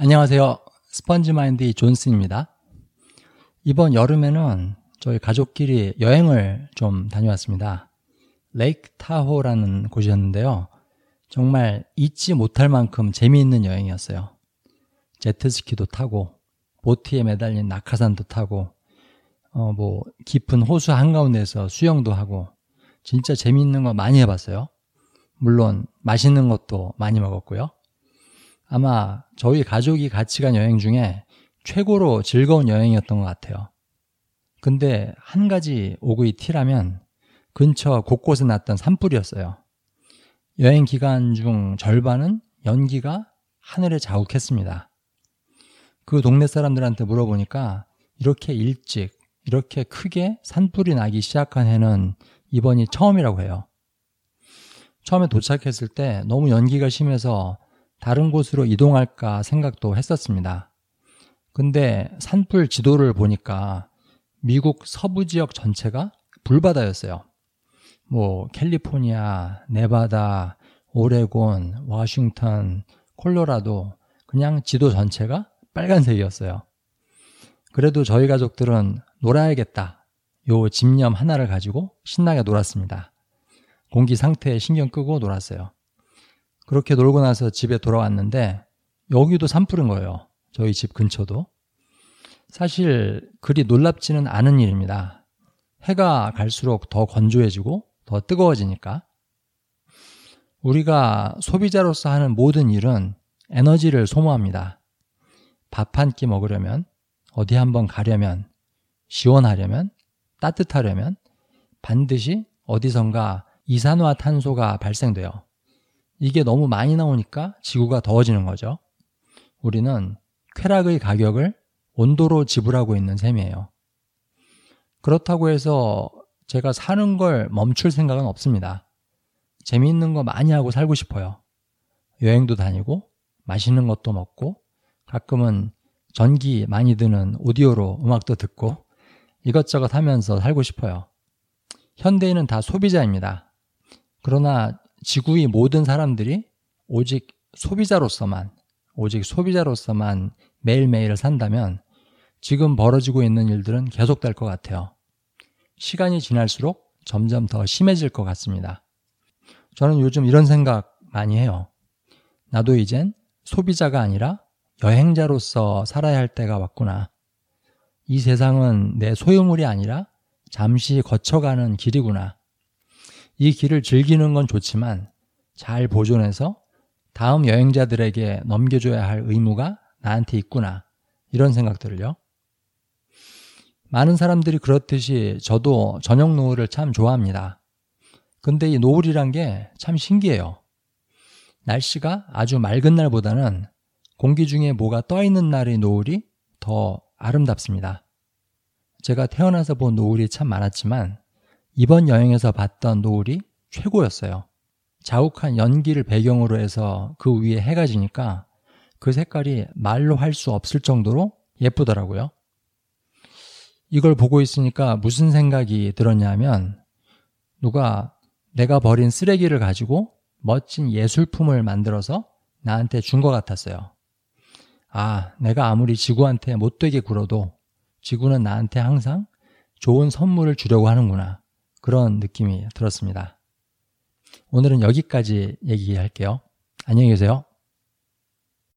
안녕하세요. 스펀지 마인드 존슨입니다. 이번 여름에는 저희 가족끼리 여행을 좀 다녀왔습니다. 레이크 타호라는 곳이었는데요. 정말 잊지 못할 만큼 재미있는 여행이었어요. 제트스키도 타고, 보트에 매달린 낙하산도 타고, 어, 뭐, 깊은 호수 한가운데서 수영도 하고, 진짜 재미있는 거 많이 해봤어요. 물론, 맛있는 것도 많이 먹었고요. 아마 저희 가족이 같이 간 여행 중에 최고로 즐거운 여행이었던 것 같아요. 근데 한 가지 오구이 티라면 근처 곳곳에 났던 산불이었어요. 여행 기간 중 절반은 연기가 하늘에 자욱했습니다. 그 동네 사람들한테 물어보니까 이렇게 일찍, 이렇게 크게 산불이 나기 시작한 해는 이번이 처음이라고 해요. 처음에 도착했을 때 너무 연기가 심해서 다른 곳으로 이동할까 생각도 했었습니다. 근데 산불 지도를 보니까 미국 서부 지역 전체가 불바다였어요. 뭐 캘리포니아, 네바다, 오레곤, 워싱턴, 콜로라도 그냥 지도 전체가 빨간색이었어요. 그래도 저희 가족들은 놀아야겠다. 요 집념 하나를 가지고 신나게 놀았습니다. 공기 상태에 신경 끄고 놀았어요. 그렇게 놀고 나서 집에 돌아왔는데 여기도 산불인 거예요. 저희 집 근처도. 사실 그리 놀랍지는 않은 일입니다. 해가 갈수록 더 건조해지고 더 뜨거워지니까. 우리가 소비자로서 하는 모든 일은 에너지를 소모합니다. 밥 한 끼 먹으려면, 어디 한번 가려면, 시원하려면, 따뜻하려면 반드시 어디선가 이산화탄소가 발생돼요. 이게 너무 많이 나오니까 지구가 더워지는 거죠. 우리는 쾌락의 가격을 온도로 지불하고 있는 셈이에요. 그렇다고 해서 제가 사는 걸 멈출 생각은 없습니다. 재미있는 거 많이 하고 살고 싶어요. 여행도 다니고, 맛있는 것도 먹고, 가끔은 전기 많이 드는 오디오로 음악도 듣고, 이것저것 하면서 살고 싶어요. 현대인은 다 소비자입니다. 그러나 지구의 모든 사람들이 오직 소비자로서만, 오직 소비자로서만 매일매일을 산다면 지금 벌어지고 있는 일들은 계속될 것 같아요. 시간이 지날수록 점점 더 심해질 것 같습니다. 저는 요즘 이런 생각 많이 해요. 나도 이젠 소비자가 아니라 여행자로서 살아야 할 때가 왔구나. 이 세상은 내 소유물이 아니라 잠시 거쳐가는 길이구나. 이 길을 즐기는 건 좋지만 잘 보존해서 다음 여행자들에게 넘겨줘야 할 의무가 나한테 있구나. 이런 생각들을요. 많은 사람들이 그렇듯이 저도 저녁 노을을 참 좋아합니다. 근데 이 노을이란 게 참 신기해요. 날씨가 아주 맑은 날보다는 공기 중에 뭐가 떠 있는 날의 노을이 더 아름답습니다. 제가 태어나서 본 노을이 참 많았지만 이번 여행에서 봤던 노을이 최고였어요. 자욱한 연기를 배경으로 해서 그 위에 해가 지니까 그 색깔이 말로 할 수 없을 정도로 예쁘더라고요. 이걸 보고 있으니까 무슨 생각이 들었냐면 누가 내가 버린 쓰레기를 가지고 멋진 예술품을 만들어서 나한테 준 것 같았어요. 아, 내가 아무리 지구한테 못되게 굴어도 지구는 나한테 항상 좋은 선물을 주려고 하는구나. 그런 느낌이 들었습니다. 오늘은 여기까지 얘기할게요. 안녕히 계세요.